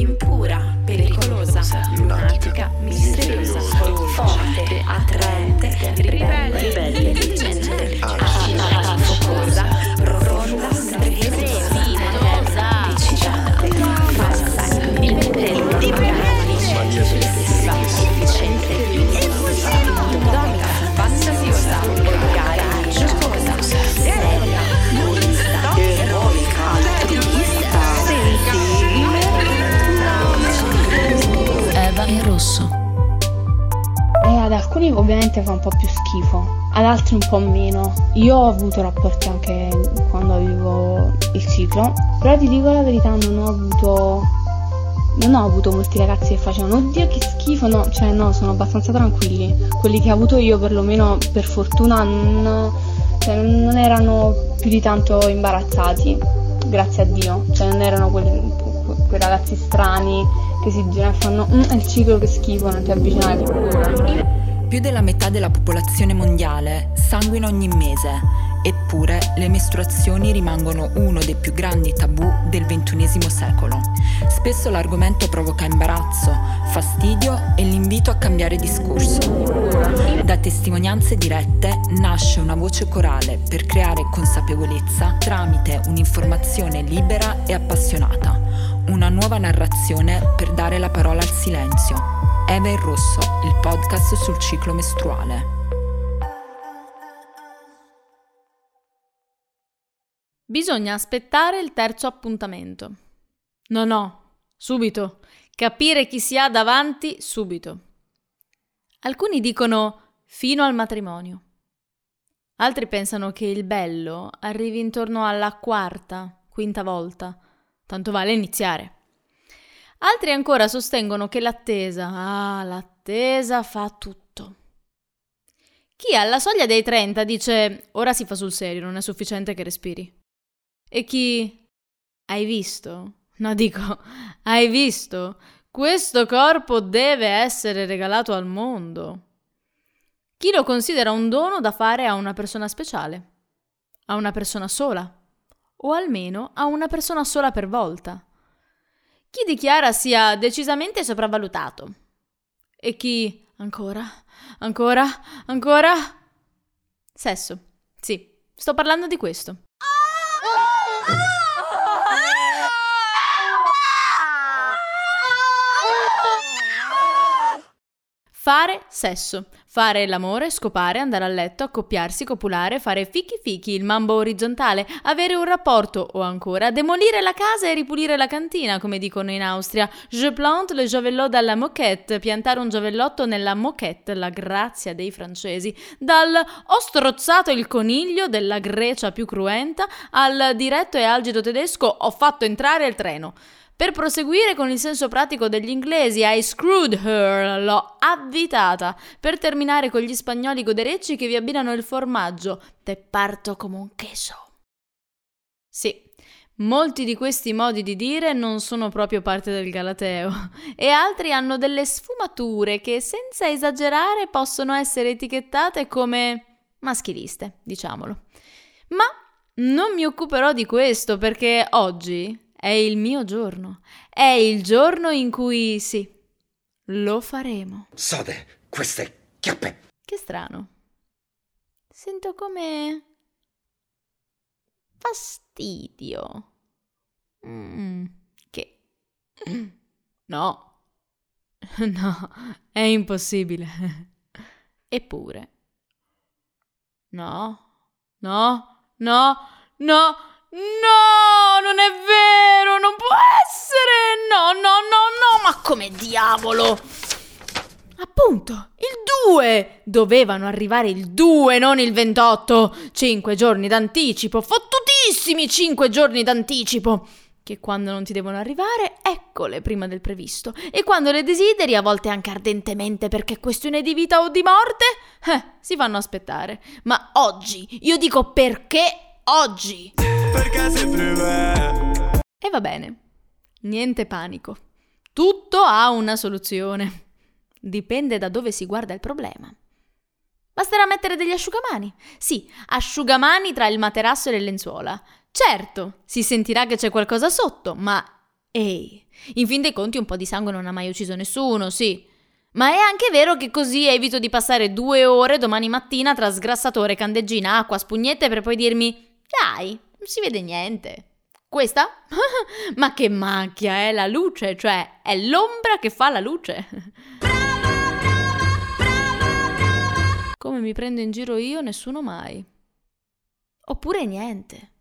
impura, pericolosa, lunatica, misteriosa, forte, attraente, ribelle, ribelle, rosso. E ad alcuni ovviamente fa un po' più schifo, ad altri un po' meno. Io ho avuto rapporti anche quando avevo il ciclo, però ti dico la verità, non ho avuto. Non ho avuto molti ragazzi che facevano oddio che schifo, no, cioè no, sono abbastanza tranquilli. Quelli che ho avuto io perlomeno per fortuna non, cioè, non erano più di tanto imbarazzati, grazie a Dio. Cioè non erano quelli, que- quei ragazzi strani che si girano e fanno "Mm, il ciclo che schifo, non ti avvicinare. Più della metà della popolazione mondiale sanguina ogni mese, eppure le mestruazioni rimangono uno dei più grandi tabù del XXI secolo. Spesso l'argomento provoca imbarazzo, fastidio e l'invito a cambiare discorso. Da testimonianze dirette nasce una voce corale per creare consapevolezza tramite un'informazione libera e appassionata, una nuova narrazione per dare la parola al silenzio. Eva in Rosso, il podcast sul ciclo mestruale. Bisogna aspettare il terzo appuntamento. No, no, subito. Capire chi si ha davanti subito. Alcuni dicono fino al matrimonio. Altri pensano che il bello arrivi intorno alla quarta, quinta volta. Tanto vale iniziare. Altri ancora sostengono che l'attesa, ah, l'attesa fa tutto. Chi alla soglia dei 30 dice ora si fa sul serio, non è sufficiente che respiri. E chi hai visto? No, dico, hai visto? Questo corpo deve essere regalato al mondo. Chi lo considera un dono da fare a una persona speciale, a una persona sola, o almeno a una persona sola per volta. Chi dichiara sia decisamente sopravvalutato. E chi ancora, ancora, ancora. Sesso. Sì, sto parlando di questo. Fare sesso. Fare l'amore, scopare, andare a letto, accoppiarsi, copulare, fare fichi fichi, il mambo orizzontale, avere un rapporto o ancora demolire la casa e ripulire la cantina, come dicono in Austria. Je plante le giavellot dalla moquette, piantare un giavellotto nella moquette, la grazia dei francesi. Dal ho strozzato il coniglio della Grecia più cruenta al diretto e algido tedesco ho fatto entrare il treno. Per proseguire con il senso pratico degli inglesi, I screwed her, l'ho avvitata. Per terminare con gli spagnoli goderecci che vi abbinano il formaggio, te parto come un queso. Sì, molti di questi modi di dire non sono proprio parte del Galateo e altri hanno delle sfumature che senza esagerare possono essere etichettate come maschiliste, diciamolo. Ma non mi occuperò di questo perché oggi è il mio giorno. È il giorno in cui sì, lo faremo. Sode, queste chiappe. Che strano. Sento come fastidio. Mm, che no. No, è impossibile. Eppure. No. No. No. No. No, non è vero, non può essere! No, no, no, no, ma come diavolo! Appunto, il 2! Dovevano arrivare il 2, non il 28! Cinque giorni d'anticipo, fottutissimi cinque giorni d'anticipo! Che quando non ti devono arrivare, eccole prima del previsto. E quando le desideri, a volte anche ardentemente perché è questione di vita o di morte, eh, si fanno aspettare. Ma oggi, io dico perché oggi! Perché sempre me? E va bene, niente panico. Tutto ha una soluzione. Dipende da dove si guarda il problema. Basterà mettere degli asciugamani. Sì, asciugamani tra il materasso e le lenzuola. Certo, si sentirà che c'è qualcosa sotto, ma Ehi, in fin dei conti un po' di sangue non ha mai ucciso nessuno, sì. Ma è anche vero che così evito di passare due ore domani mattina tra sgrassatore, candeggina, acqua, spugnette per poi dirmi dai, non si vede niente. Questa? Ma che macchia, è la luce, cioè è l'ombra che fa la luce. Come mi prendo in giro io, nessuno mai. Oppure niente.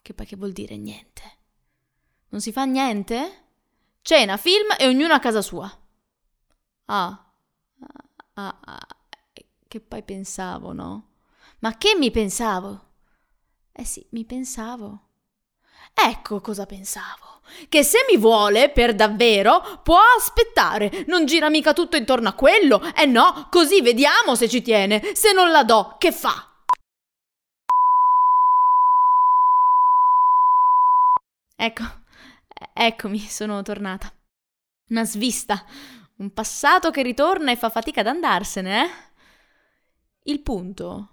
Che poi che vuol dire niente? Non si fa niente? Cena, film e ognuno a casa sua. Ah, ah, ah, che poi pensavo, no? Ma che mi pensavo? Eh sì, mi pensavo. Ecco cosa pensavo. Che se mi vuole per davvero può aspettare, non gira mica tutto intorno a quello. Eh no, così vediamo se ci tiene. Se non la do, che fa? Ecco, eccomi, sono tornata. Una svista, un passato che ritorna e fa fatica ad andarsene, eh? Il punto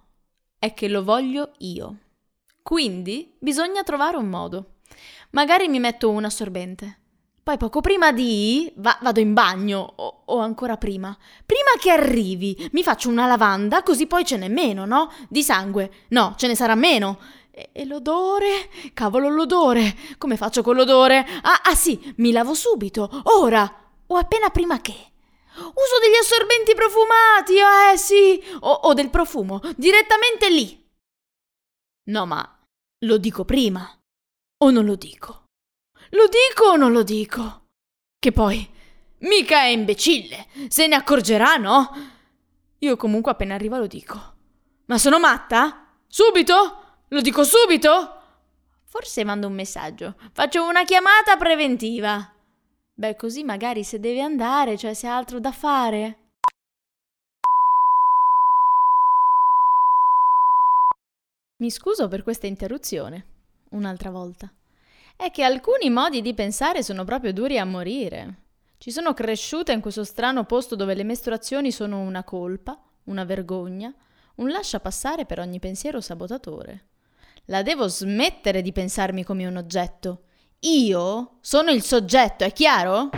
è che lo voglio io. Quindi bisogna trovare un modo. Magari mi metto un assorbente. Poi poco prima di... Va- vado in bagno, o-, o ancora prima. Prima che arrivi, mi faccio una lavanda, così poi ce n'è meno, no? Di sangue. No, ce ne sarà meno. E, l'odore? Cavolo, l'odore! Come faccio con l'odore? Ah, ah sì, mi lavo subito, ora, o appena prima che. Uso degli assorbenti profumati, eh sì, o, o del profumo, direttamente lì. No, ma lo dico prima o non lo dico? Lo dico o non lo dico? Che poi, mica è imbecille, se ne accorgerà, no? Io comunque appena arriva lo dico. Ma sono matta? Subito? Lo dico subito? Forse mando un messaggio, faccio una chiamata preventiva. Beh, così magari se deve andare, cioè se ha altro da fare. Mi scuso per questa interruzione, un'altra volta. È che alcuni modi di pensare sono proprio duri a morire. Ci sono cresciuta in questo strano posto dove le mestruazioni sono una colpa, una vergogna, un lascia passare per ogni pensiero sabotatore. La devo smettere di pensarmi come un oggetto. Io sono il soggetto, è chiaro?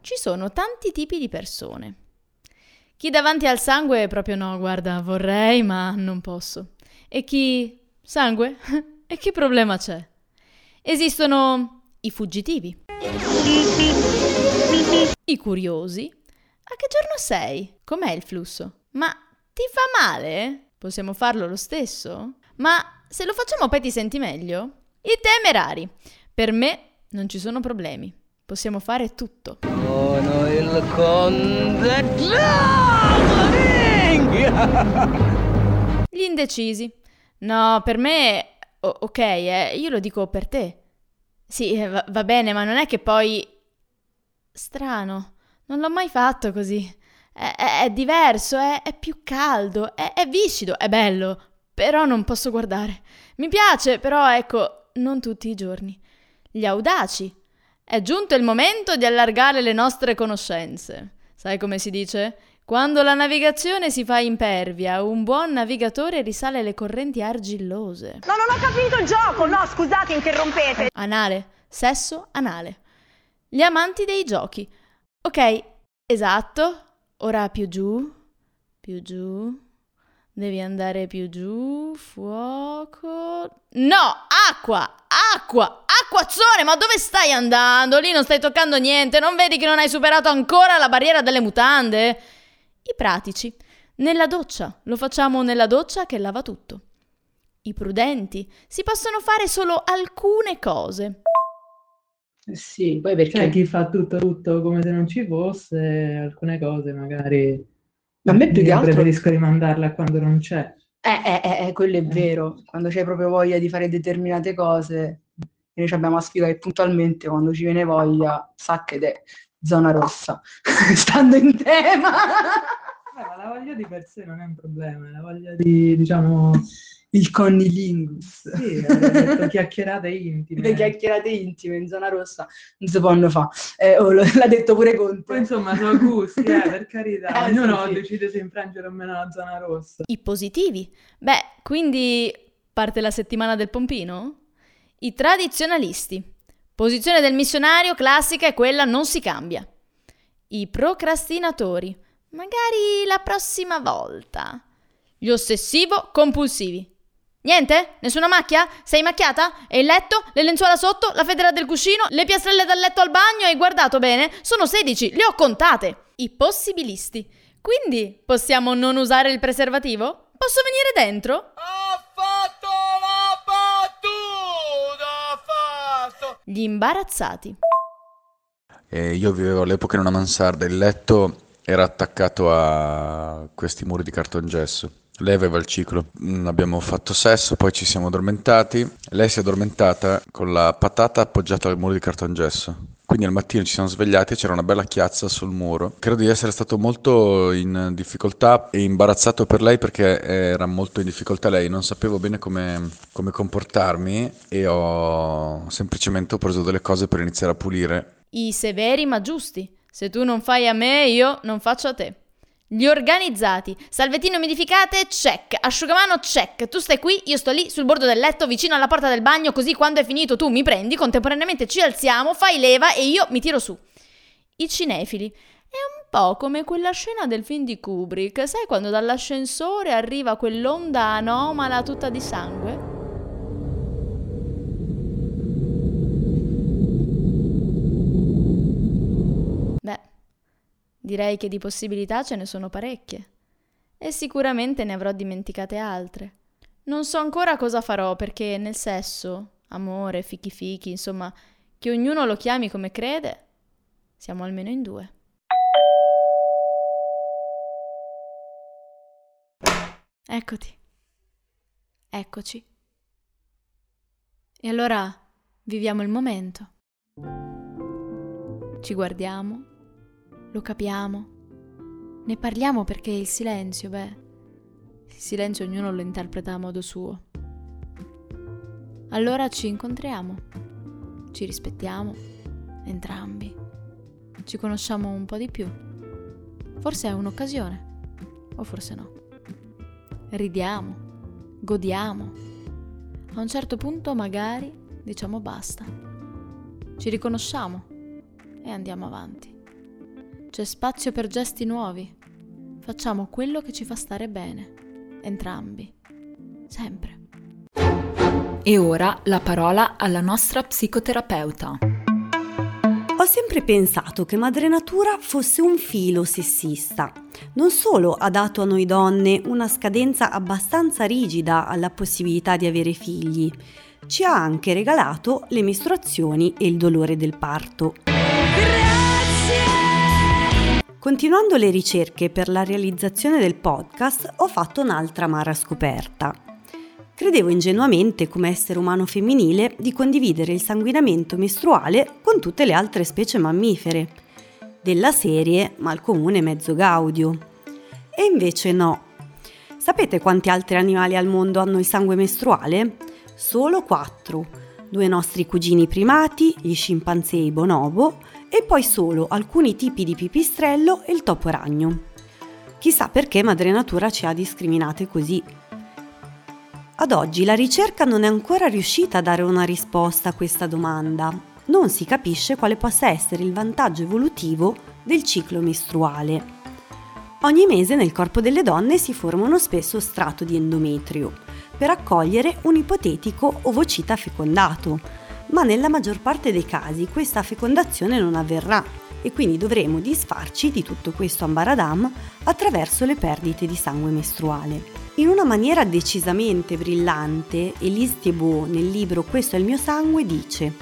Ci sono tanti tipi di persone. Chi davanti al sangue proprio no, guarda, vorrei, ma non posso. E chi sangue? e che problema c'è? Esistono i fuggitivi, i curiosi. A che giorno sei? Com'è il flusso? Ma ti fa male? Possiamo farlo lo stesso? Ma se lo facciamo poi ti senti meglio? I temerari. Per me non ci sono problemi. Possiamo fare tutto. Sono il conte Gli indecisi. No, per me... o- ok, eh, io lo dico per te. Sì, eh, va, va bene, ma non è che poi... Strano, non l'ho mai fatto così. È, è- è diverso, è, è più caldo, è, è viscido, è bello, però non posso guardare. Mi piace, però ecco, non tutti i giorni. Gli audaci. È giunto il momento di allargare le nostre conoscenze. Sai come si dice? Quando la navigazione si fa impervia, un buon navigatore risale le correnti argillose. Ma non ho capito il gioco! No, scusate, interrompete! Anale, sesso, anale. Gli amanti dei giochi. Ok, esatto. Ora più giù, più giù. Devi andare più giù, fuoco. No, acqua, acqua, acquazzone, ma dove stai andando? Lì non stai toccando niente, non vedi che non hai superato ancora la barriera delle mutande? I pratici. Nella doccia, lo facciamo nella doccia che lava tutto. I prudenti. Si possono fare solo alcune cose. Sì, poi perché C'è chi fa tutto tutto come se non ci fosse, alcune cose magari a me più che io altro preferisco rimandarle a quando non c'è. Eh, eh, eh, eh, quello è vero, quando c'hai proprio voglia di fare determinate cose, e noi ci abbiamo a sfiga che puntualmente quando ci viene voglia, sa che è zona rossa, stando in tema. Beh, ma la voglia di per sé non è un problema, la voglia di, diciamo, Il connilingus. sì, detto chiacchierate intime. Le chiacchierate intime in zona rossa non si possono fa. Eh, oh, l'ha detto pure Poi Conte. insomma sono gusti, eh, per carità, Eh, ognuno sì, sì. decide se infrangere o meno la zona rossa. I positivi. Beh, quindi Parte la settimana del pompino? I tradizionalisti. Posizione del missionario classica è quella non si cambia. I procrastinatori. Magari la prossima volta. Gli ossessivo-compulsivi. Niente? Nessuna macchia? Sei macchiata? E il letto? Le lenzuola sotto? La federa del cuscino? Le piastrelle dal letto al bagno? Hai guardato bene? Sono 16, le ho contate. I possibilisti. Quindi possiamo non usare il preservativo? Posso venire dentro? Ha fatto la battuta! Ha fatto! Gli imbarazzati. E io vivevo all'epoca in una mansarda, il letto era attaccato a questi muri di cartongesso. Lei aveva il ciclo, Mm, abbiamo fatto sesso, poi ci siamo addormentati. Lei si è addormentata con la patata appoggiata al muro di cartongesso. Quindi al mattino ci siamo svegliati e c'era una bella chiazza sul muro. Credo di essere stato molto in difficoltà e imbarazzato per lei perché era molto in difficoltà lei. Non sapevo bene come, come comportarmi e ho semplicemente preso delle cose per iniziare a pulire. I severi ma giusti. Se tu non fai a me, io non faccio a te. Gli organizzati. Salvettine umidificate, check. Asciugamano, check. Tu stai qui, io sto lì sul bordo del letto, vicino alla porta del bagno, così quando è finito tu mi prendi, contemporaneamente ci alziamo, fai leva e io mi tiro su. I cinefili. È un po' come quella scena del film di Kubrick, sai quando dall'ascensore arriva quell'onda anomala tutta di sangue? Beh, direi che di possibilità ce ne sono parecchie. E sicuramente ne avrò dimenticate altre. Non so ancora cosa farò perché nel sesso, amore, fichi fichi, insomma, che ognuno lo chiami come crede, siamo almeno in due. Eccoti. Eccoci. E allora viviamo il momento. Ci guardiamo, lo capiamo, ne parliamo perché il silenzio, beh, il silenzio ognuno lo interpreta a modo suo. Allora ci incontriamo, ci rispettiamo, entrambi, ci conosciamo un po' di più. Forse è un'occasione, o forse no. Ridiamo, godiamo. A un certo punto magari diciamo basta. Ci riconosciamo e andiamo avanti. C'è spazio per gesti nuovi. Facciamo quello che ci fa stare bene, entrambi, sempre. E ora la parola alla nostra psicoterapeuta. Ho sempre pensato che Madre Natura fosse un filo sessista. Non solo ha dato a noi donne una scadenza abbastanza rigida alla possibilità di avere figli, ci ha anche regalato le mestruazioni e il dolore del parto. Continuando le ricerche per la realizzazione del podcast, ho fatto un'altra amara scoperta. Credevo ingenuamente come essere umano femminile di condividere il sanguinamento mestruale con tutte le altre specie mammifere, della serie mal comune mezzo gaudio. E invece no. Sapete quanti altri animali al mondo hanno il sangue mestruale? Solo quattro. Due nostri cugini primati, gli scimpanzé e i bonobo, e poi solo alcuni tipi di pipistrello e il topo ragno. Chissà perché Madre Natura ci ha discriminate così. Ad oggi la ricerca non è ancora riuscita a dare una risposta a questa domanda. Non si capisce quale possa essere il vantaggio evolutivo del ciclo mestruale. Ogni mese nel corpo delle donne si forma uno spesso strato di endometrio per accogliere un ipotetico ovocita fecondato, ma nella maggior parte dei casi questa fecondazione non avverrà e quindi dovremo disfarci di tutto questo ambaradam attraverso le perdite di sangue mestruale. In una maniera decisamente brillante, Elise Thiebaud nel libro Questo è il mio sangue dice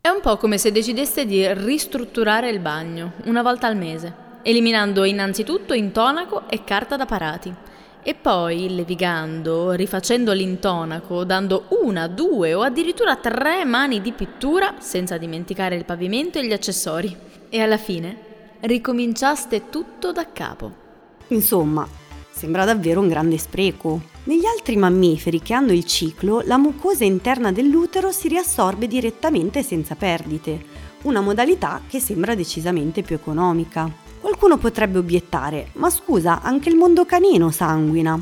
È un po' come se decideste di ristrutturare il bagno una volta al mese, eliminando innanzitutto intonaco e carta da parati. E poi, levigando, rifacendo l'intonaco, dando una, due o addirittura tre mani di pittura, senza dimenticare il pavimento e gli accessori. E alla fine ricominciaste tutto da capo. Insomma, sembra davvero un grande spreco. Negli altri mammiferi che hanno il ciclo, la mucosa interna dell'utero si riassorbe direttamente senza perdite, una modalità che sembra decisamente più economica. Qualcuno potrebbe obiettare, ma scusa, anche il mondo canino sanguina.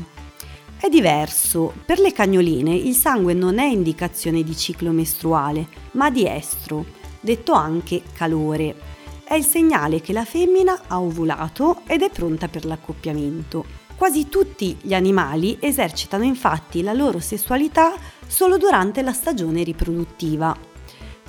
È diverso. Per le cagnoline il sangue non è indicazione di ciclo mestruale, ma di estro, detto anche calore. È il segnale che la femmina ha ovulato ed è pronta per l'accoppiamento. Quasi tutti gli animali esercitano infatti la loro sessualità solo durante la stagione riproduttiva.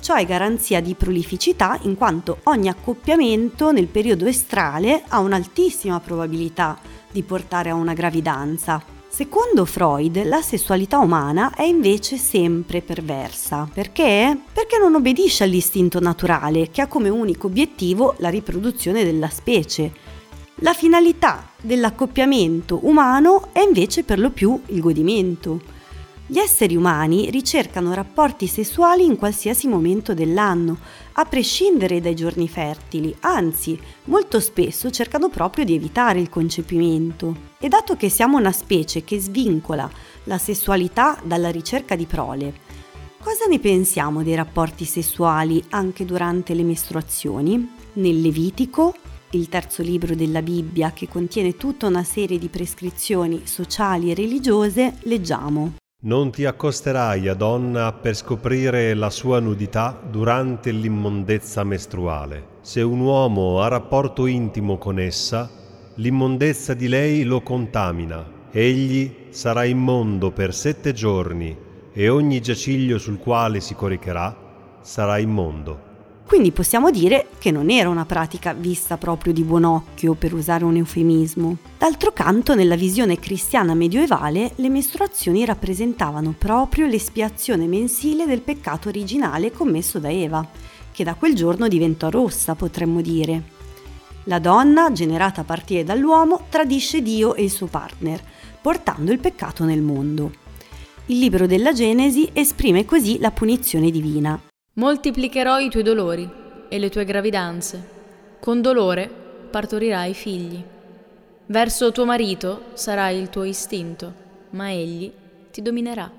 Ciò è garanzia di prolificità in quanto ogni accoppiamento nel periodo estrale ha un'altissima probabilità di portare a una gravidanza. Secondo Freud, la sessualità umana è invece sempre perversa. Perché? Perché non obbedisce all'istinto naturale, che ha come unico obiettivo la riproduzione della specie. La finalità dell'accoppiamento umano è invece per lo più il godimento. Gli esseri umani ricercano rapporti sessuali in qualsiasi momento dell'anno, a prescindere dai giorni fertili, anzi, molto spesso cercano proprio di evitare il concepimento. E dato che siamo una specie che svincola la sessualità dalla ricerca di prole, cosa ne pensiamo dei rapporti sessuali anche durante le mestruazioni? Nel Levitico, il terzo libro della Bibbia che contiene tutta una serie di prescrizioni sociali e religiose, leggiamo non ti accosterai a donna per scoprire la sua nudità durante l'immondezza mestruale. Se un uomo ha rapporto intimo con essa, l'immondezza di lei lo contamina. Egli sarà immondo per sette giorni e ogni giaciglio sul quale si coricherà sarà immondo. Quindi possiamo dire che non era una pratica vista proprio di buon occhio, per usare un eufemismo. D'altro canto, nella visione cristiana medievale, le mestruazioni rappresentavano proprio l'espiazione mensile del peccato originale commesso da Eva, che da quel giorno diventò rossa, potremmo dire. La donna, generata a partire dall'uomo, tradisce Dio e il suo partner, portando il peccato nel mondo. Il libro della Genesi esprime così la punizione divina. Moltiplicherò i tuoi dolori e le tue gravidanze. Con dolore partorirai figli. Verso tuo marito sarai il tuo istinto, ma egli ti dominerà.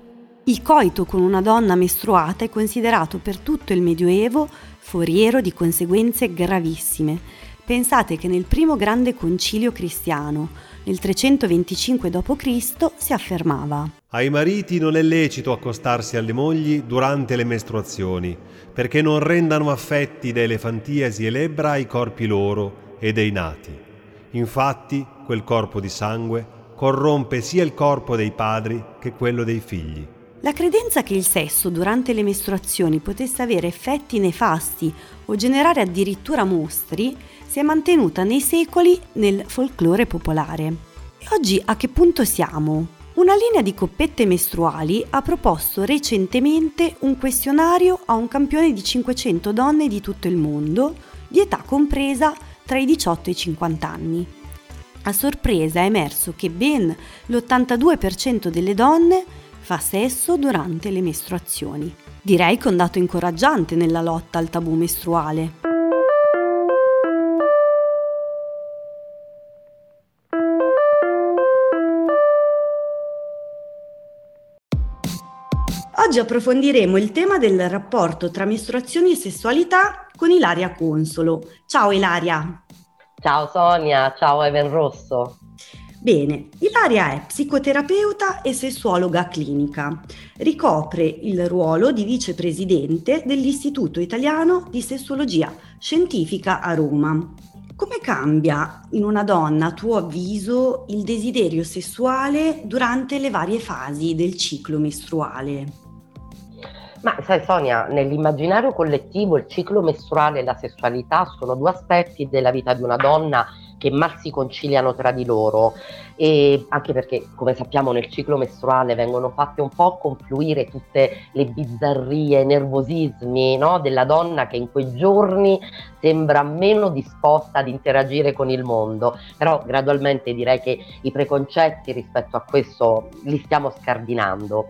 Il coito con una donna mestruata è considerato per tutto il Medioevo foriero di conseguenze gravissime. Pensate che nel primo grande concilio cristiano, nel 325 d.C., si affermava Ai mariti non è lecito accostarsi alle mogli durante le mestruazioni, perché non rendano affetti da elefantiasi e lebbra ai corpi loro e dei nati. Infatti, quel corpo di sangue corrompe sia il corpo dei padri che quello dei figli. La credenza che il sesso durante le mestruazioni potesse avere effetti nefasti o generare addirittura mostri si è mantenuta nei secoli nel folklore popolare. E oggi a che punto siamo? Una linea di coppette mestruali ha proposto recentemente un questionario a un campione di 500 donne di tutto il mondo, di età compresa tra i 18 e i 50 anni. A sorpresa è emerso che ben l'82% delle donne fa sesso durante le mestruazioni. Direi che è un dato incoraggiante nella lotta al tabù mestruale. Oggi approfondiremo il tema del rapporto tra mestruazioni e sessualità con Ilaria Consolo. Ciao Ilaria. Ciao Sonia, ciao Even Rosso. Bene, Ilaria è psicoterapeuta e sessuologa clinica. Ricopre il ruolo di vicepresidente dell'Istituto Italiano di Sessuologia Scientifica a Roma. Come cambia in una donna, a tuo avviso, il desiderio sessuale durante le varie fasi del ciclo mestruale? Ma sai Sonia, nell'immaginario collettivo il ciclo mestruale e la sessualità sono due aspetti della vita di una donna che mal si conciliano tra di loro e anche perché come sappiamo nel ciclo mestruale vengono fatte un po' confluire tutte le bizzarrie, i nervosismi no? della donna che in quei giorni sembra meno disposta ad interagire con il mondo, però gradualmente direi che i preconcetti rispetto a questo li stiamo scardinando.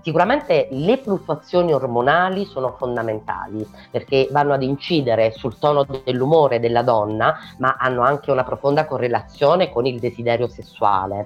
Sicuramente le fluttuazioni ormonali sono fondamentali perché vanno ad incidere sul tono dell'umore della donna, ma hanno anche una profonda correlazione con il desiderio sessuale.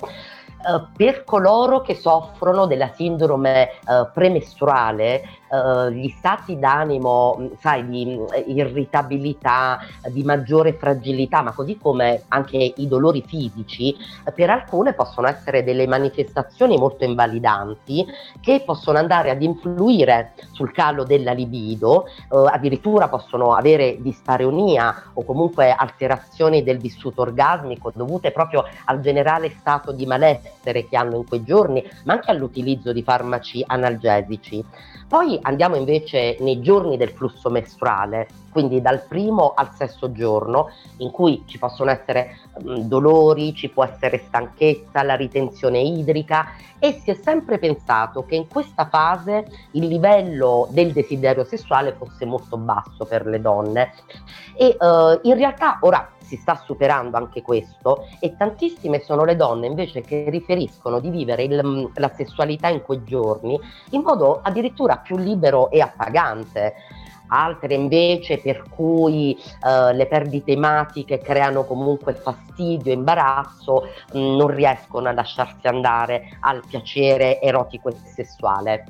Uh, per coloro che soffrono della sindrome uh, premestruale, eh, gli stati d'animo, sai, di irritabilità, di maggiore fragilità, ma così come anche i dolori fisici, per alcune possono essere delle manifestazioni molto invalidanti che possono andare ad influire sul calo della libido, eh, addirittura possono avere dispareunia o comunque alterazioni del vissuto orgasmico dovute proprio al generale stato di malessere che hanno in quei giorni, ma anche all'utilizzo di farmaci analgesici. Poi andiamo invece nei giorni del flusso mestruale, quindi dal primo al sesto giorno, in cui ci possono essere mh, dolori, ci può essere stanchezza, la ritenzione idrica e si è sempre pensato che in questa fase il livello del desiderio sessuale fosse molto basso per le donne. E uh, in realtà ora si sta superando anche questo e tantissime sono le donne invece che riferiscono di vivere il, la sessualità in quei giorni in modo addirittura più libero e appagante altre invece per cui eh, le perdite ematiche creano comunque fastidio, imbarazzo, mh, mm, non riescono a lasciarsi andare al piacere erotico e sessuale.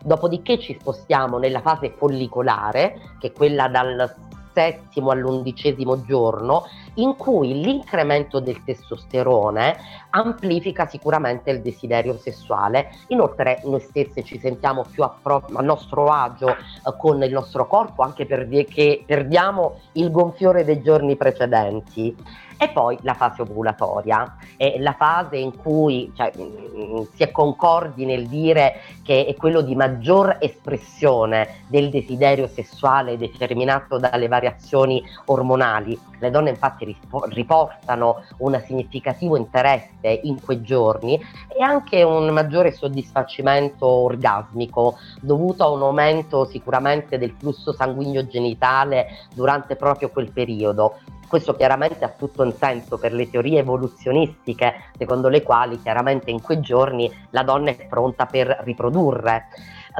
Dopodiché ci spostiamo nella fase follicolare, che è quella dal settimo all'undicesimo giorno, in cui l'incremento del testosterone amplifica sicuramente il desiderio sessuale. Inoltre noi stesse ci sentiamo più a, pro- a nostro agio eh, con il nostro corpo anche perché perdiamo il gonfiore dei giorni precedenti. E poi la fase ovulatoria, è la fase in cui cioè, mm, si è concordi nel dire che è quello di maggior espressione del desiderio sessuale determinato dalle variazioni ormonali. Le donne infatti riportano un significativo interesse in quei giorni e anche un maggiore soddisfacimento orgasmico dovuto a un aumento sicuramente del flusso sanguigno genitale durante proprio quel periodo. Questo chiaramente ha tutto un senso per le teorie evoluzionistiche, secondo le quali chiaramente in quei giorni la donna è pronta per riprodurre.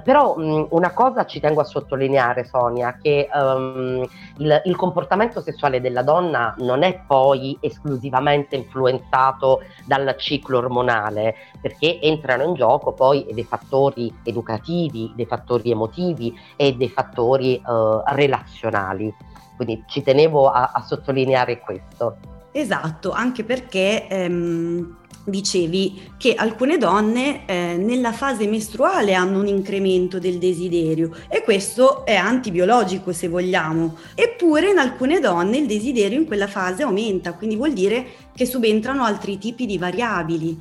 Però mh, una cosa ci tengo a sottolineare, Sonia, che um, il, il, comportamento sessuale della donna non è poi esclusivamente influenzato dal ciclo ormonale, perché entrano in gioco poi dei fattori educativi, dei fattori emotivi e dei fattori uh, relazionali. Quindi ci tenevo a, a sottolineare questo. Esatto, anche perché ehm, dicevi che alcune donne eh, nella fase mestruale hanno un incremento del desiderio e questo è antibiologico se vogliamo, eppure in alcune donne il desiderio in quella fase aumenta, quindi vuol dire che subentrano altri tipi di variabili.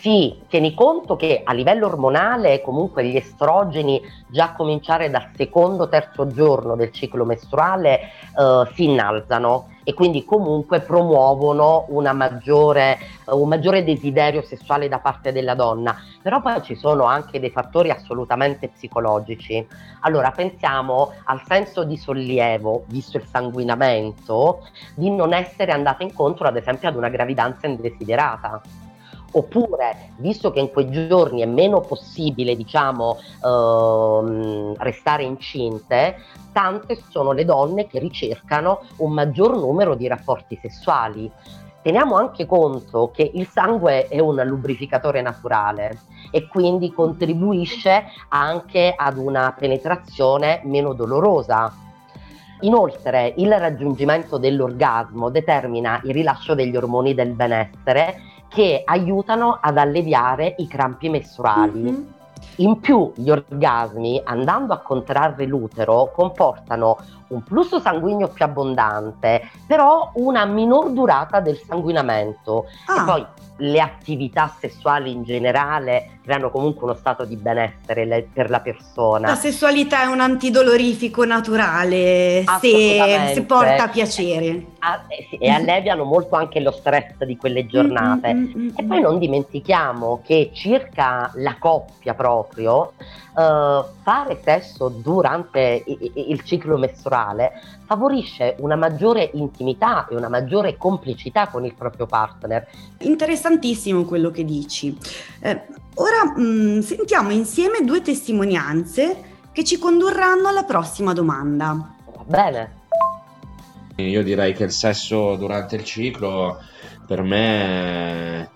Sì, tieni conto che a livello ormonale comunque gli estrogeni già a cominciare dal secondo, terzo giorno del ciclo mestruale eh, si innalzano e quindi comunque promuovono maggiore, un maggiore desiderio sessuale da parte della donna. Però poi ci sono anche dei fattori assolutamente psicologici. Allora pensiamo al senso di sollievo, visto il sanguinamento, di non essere andata incontro ad esempio ad una gravidanza indesiderata oppure visto che in quei giorni è meno possibile diciamo ehm, restare incinte tante sono le donne che ricercano un maggior numero di rapporti sessuali. Teniamo anche conto che il sangue è un lubrificatore naturale e quindi contribuisce anche ad una penetrazione meno dolorosa. Inoltre il raggiungimento dell'orgasmo determina il rilascio degli ormoni del benessere che aiutano ad alleviare i crampi mestruali. Mm-hmm. In più gli orgasmi, andando a contrarre l'utero, comportano un flusso sanguigno più abbondante, però una minor durata del sanguinamento. Ah. E poi le attività sessuali in generale creano comunque uno stato di benessere le, per la persona. La sessualità è un antidolorifico naturale se, se porta piacere. A, eh, e alleviano molto anche lo stress di quelle giornate. Mm-hmm. E poi non dimentichiamo che circa la coppia proprio uh, fare sesso durante il ciclo mestruale favorisce una maggiore intimità e una maggiore complicità con il proprio partner. Interessantissimo quello che dici. Eh, ora mh, mm, sentiamo insieme due testimonianze che ci condurranno alla prossima domanda. Bene. Io direi che il sesso durante il ciclo per me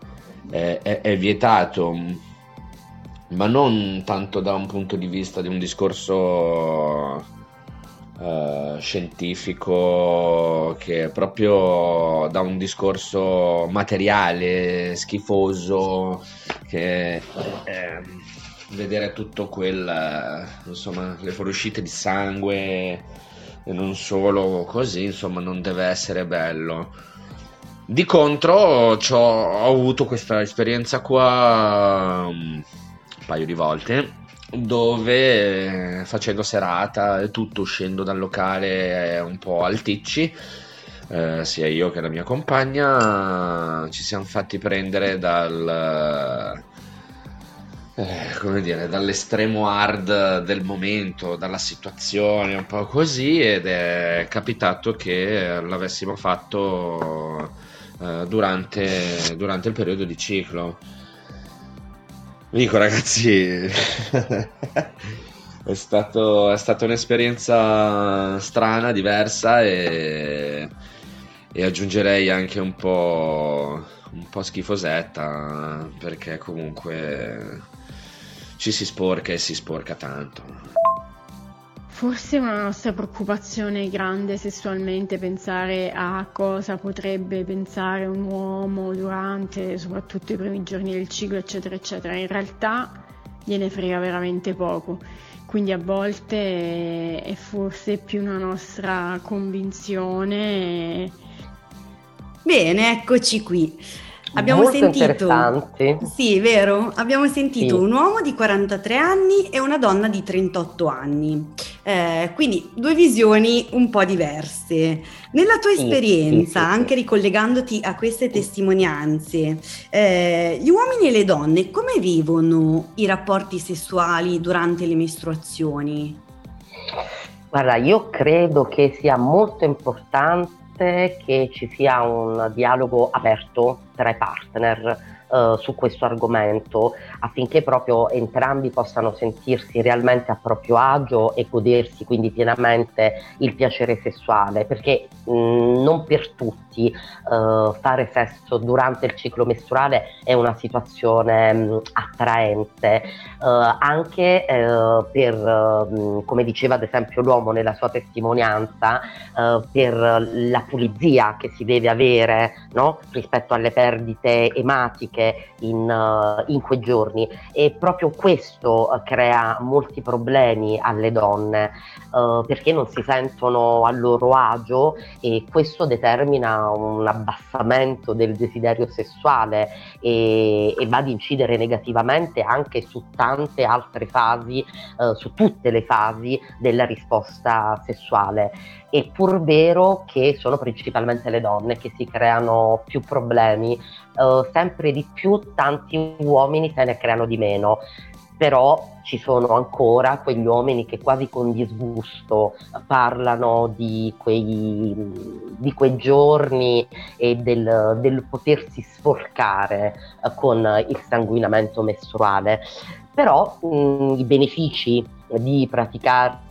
è, è, è vietato ma non tanto da un punto di vista di un discorso eh, scientifico che proprio da un discorso materiale schifoso che eh, vedere tutto quel insomma le fuoriuscite di sangue e non solo così insomma non deve essere bello. Di contro ho avuto questa esperienza qua um, un paio di volte dove facendo serata e tutto uscendo dal locale un po' alticci eh, sia io che la mia compagna ci siamo fatti prendere dal eh, come dire dall'estremo hard del momento dalla situazione un po' così ed è capitato che l'avessimo fatto eh, durante, durante il periodo di ciclo Dico ragazzi, è, stato, è stata un'esperienza strana, diversa e, e aggiungerei anche un po', un po' schifosetta perché comunque ci si sporca e si sporca tanto. Forse una nostra preoccupazione grande sessualmente pensare a cosa potrebbe pensare un uomo durante soprattutto i primi giorni del ciclo, eccetera, eccetera. In realtà gliene frega veramente poco. Quindi a volte è forse più una nostra convinzione. Bene, eccoci qui. Abbiamo Molto sentito, sì, vero? Abbiamo sentito Sì. un uomo di 43 anni e una donna di 38 anni. Eh, quindi due visioni un po' diverse. Nella tua Sì, esperienza, sì. anche ricollegandoti a queste testimonianze, eh, gli uomini e le donne come vivono i rapporti sessuali durante le mestruazioni? Guarda, io credo che sia molto importante che ci sia un dialogo aperto tra i partner eh, su questo argomento affinché proprio entrambi possano sentirsi realmente a proprio agio e godersi quindi pienamente il piacere sessuale. Perché mh, non per tutti eh, fare sesso durante il ciclo mestruale è una situazione mh, attraente eh, anche eh, per, mh, come diceva ad esempio l'uomo nella sua testimonianza, eh, per la pulizia che si deve avere no? rispetto alle perdite ematiche in, eh, in quei giorni e proprio questo eh, crea molti problemi alle donne perché non si sentono a loro agio e questo determina un abbassamento del desiderio sessuale e, e va ad incidere negativamente anche su tante altre fasi, eh, su tutte le fasi della risposta sessuale. È pur vero che sono principalmente le donne che si creano più problemi, eh, sempre di più tanti uomini se ne creano di meno però ci sono ancora quegli uomini che quasi con disgusto parlano di quei, di quei giorni e del, del potersi sporcare eh, con il sanguinamento mestruale. Però mh, i benefici di praticare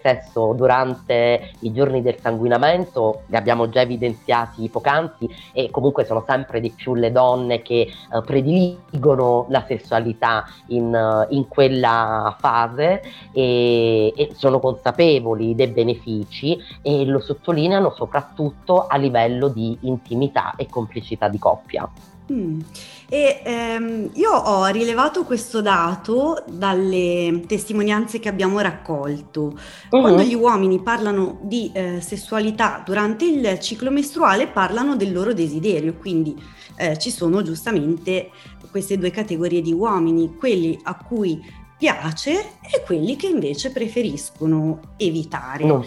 sesso durante i giorni del sanguinamento li abbiamo già evidenziati poc'anzi e comunque sono sempre di più le donne che eh, prediligono la sessualità in, eh, in quella fase e, e sono consapevoli dei benefici e lo sottolineano soprattutto a livello di intimità e complicità di coppia. Mm. E ehm, io ho rilevato questo dato dalle testimonianze che abbiamo raccolto. Quando Mhm. gli uomini parlano di eh, sessualità durante il ciclo mestruale, parlano del loro desiderio, quindi eh, ci sono giustamente queste due categorie di uomini, quelli a cui piace e quelli che invece preferiscono evitare. No.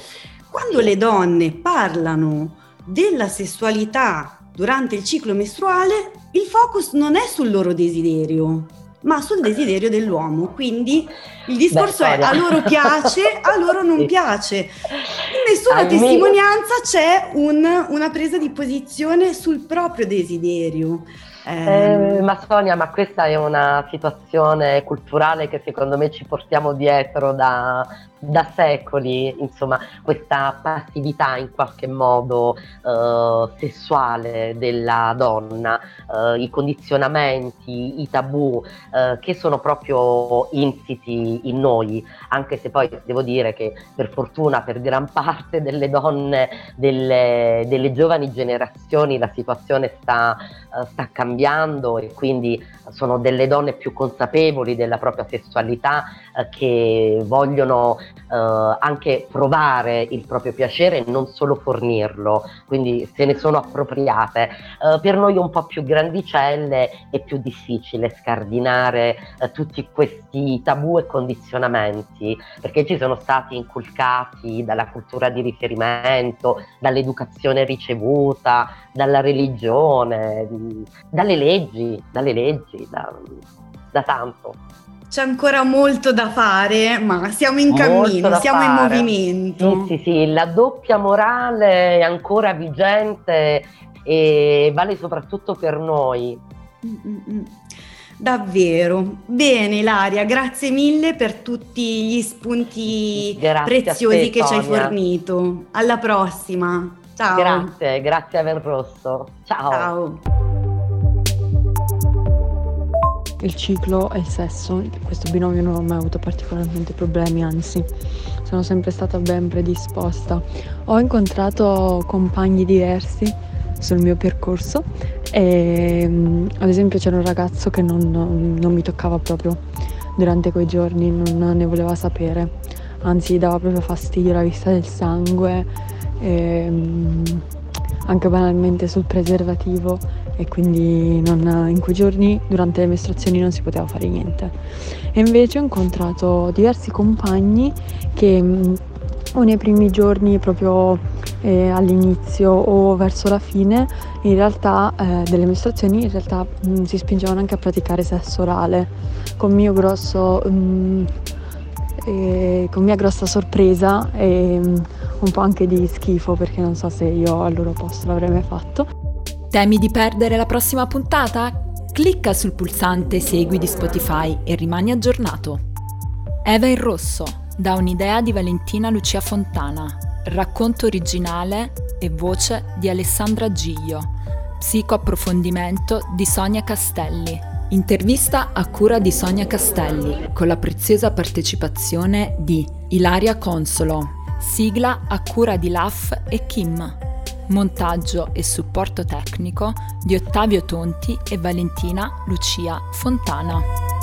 Quando le donne parlano della sessualità durante il ciclo mestruale, il focus non è sul loro desiderio, ma sul desiderio dell'uomo. Quindi il discorso Beh, è a loro piace, a loro non Sì. piace. In nessuna Almeno- testimonianza c'è un- una presa di posizione sul proprio desiderio. Eh, ma Sonia, ma questa è una situazione culturale che secondo me ci portiamo dietro da da secoli, insomma, questa passività in qualche modo eh, sessuale della donna, eh, i condizionamenti, i tabù eh, che sono proprio insiti in noi, anche se poi devo dire che per fortuna per gran parte delle donne delle, delle giovani generazioni la situazione sta, eh, sta cambiando e quindi sono delle donne più consapevoli della propria sessualità eh, che vogliono eh, anche provare il proprio piacere e non solo fornirlo, quindi se ne sono appropriate. Eh, per noi un po' più grandicelle è più difficile scardinare eh, tutti questi tabù e condizionamenti, perché ci sono stati inculcati dalla cultura di riferimento, dall'educazione ricevuta, dalla religione, dalle leggi, dalle leggi, da, da tanto. C'è ancora molto da fare, ma siamo in cammino, siamo fare. in movimento. Sì, sì, sì, la doppia morale è ancora vigente e vale soprattutto per noi. Mm-mm. Davvero. Bene Ilaria, grazie mille per tutti gli spunti grazie preziosi te, che ci hai fornito. Alla prossima. Ciao. Grazie, grazie a Rosso. Ciao. Ciao il ciclo e il sesso. Questo binomio non ho mai avuto particolarmente problemi, anzi sono sempre stata ben predisposta. Ho incontrato compagni diversi sul mio percorso e mm, ad esempio c'era un ragazzo che non, non mi toccava proprio durante quei giorni, non ne voleva sapere, anzi dava proprio fastidio la vista del sangue. E, mm, anche banalmente sul preservativo e quindi non, in quei giorni durante le mestruazioni non si poteva fare niente. E invece ho incontrato diversi compagni che mm, o nei primi giorni proprio eh, all'inizio o verso la fine in realtà eh, delle mestruazioni in realtà mh, mm, si spingevano anche a praticare sesso orale con mio grosso mh, mm, eh, con mia grossa sorpresa e mh, un po' anche di schifo perché non so se io al loro posto l'avrei mai fatto Temi di perdere la prossima puntata? Clicca sul pulsante Segui di Spotify e rimani aggiornato. Eva in rosso, da un'idea di Valentina Lucia Fontana, racconto originale e voce di Alessandra Giglio, psicoapprofondimento di Sonia Castelli. Intervista a cura di Sonia Castelli, con la preziosa partecipazione di Ilaria Consolo, sigla a cura di Laf e Kim montaggio e supporto tecnico di Ottavio Tonti e Valentina Lucia Fontana.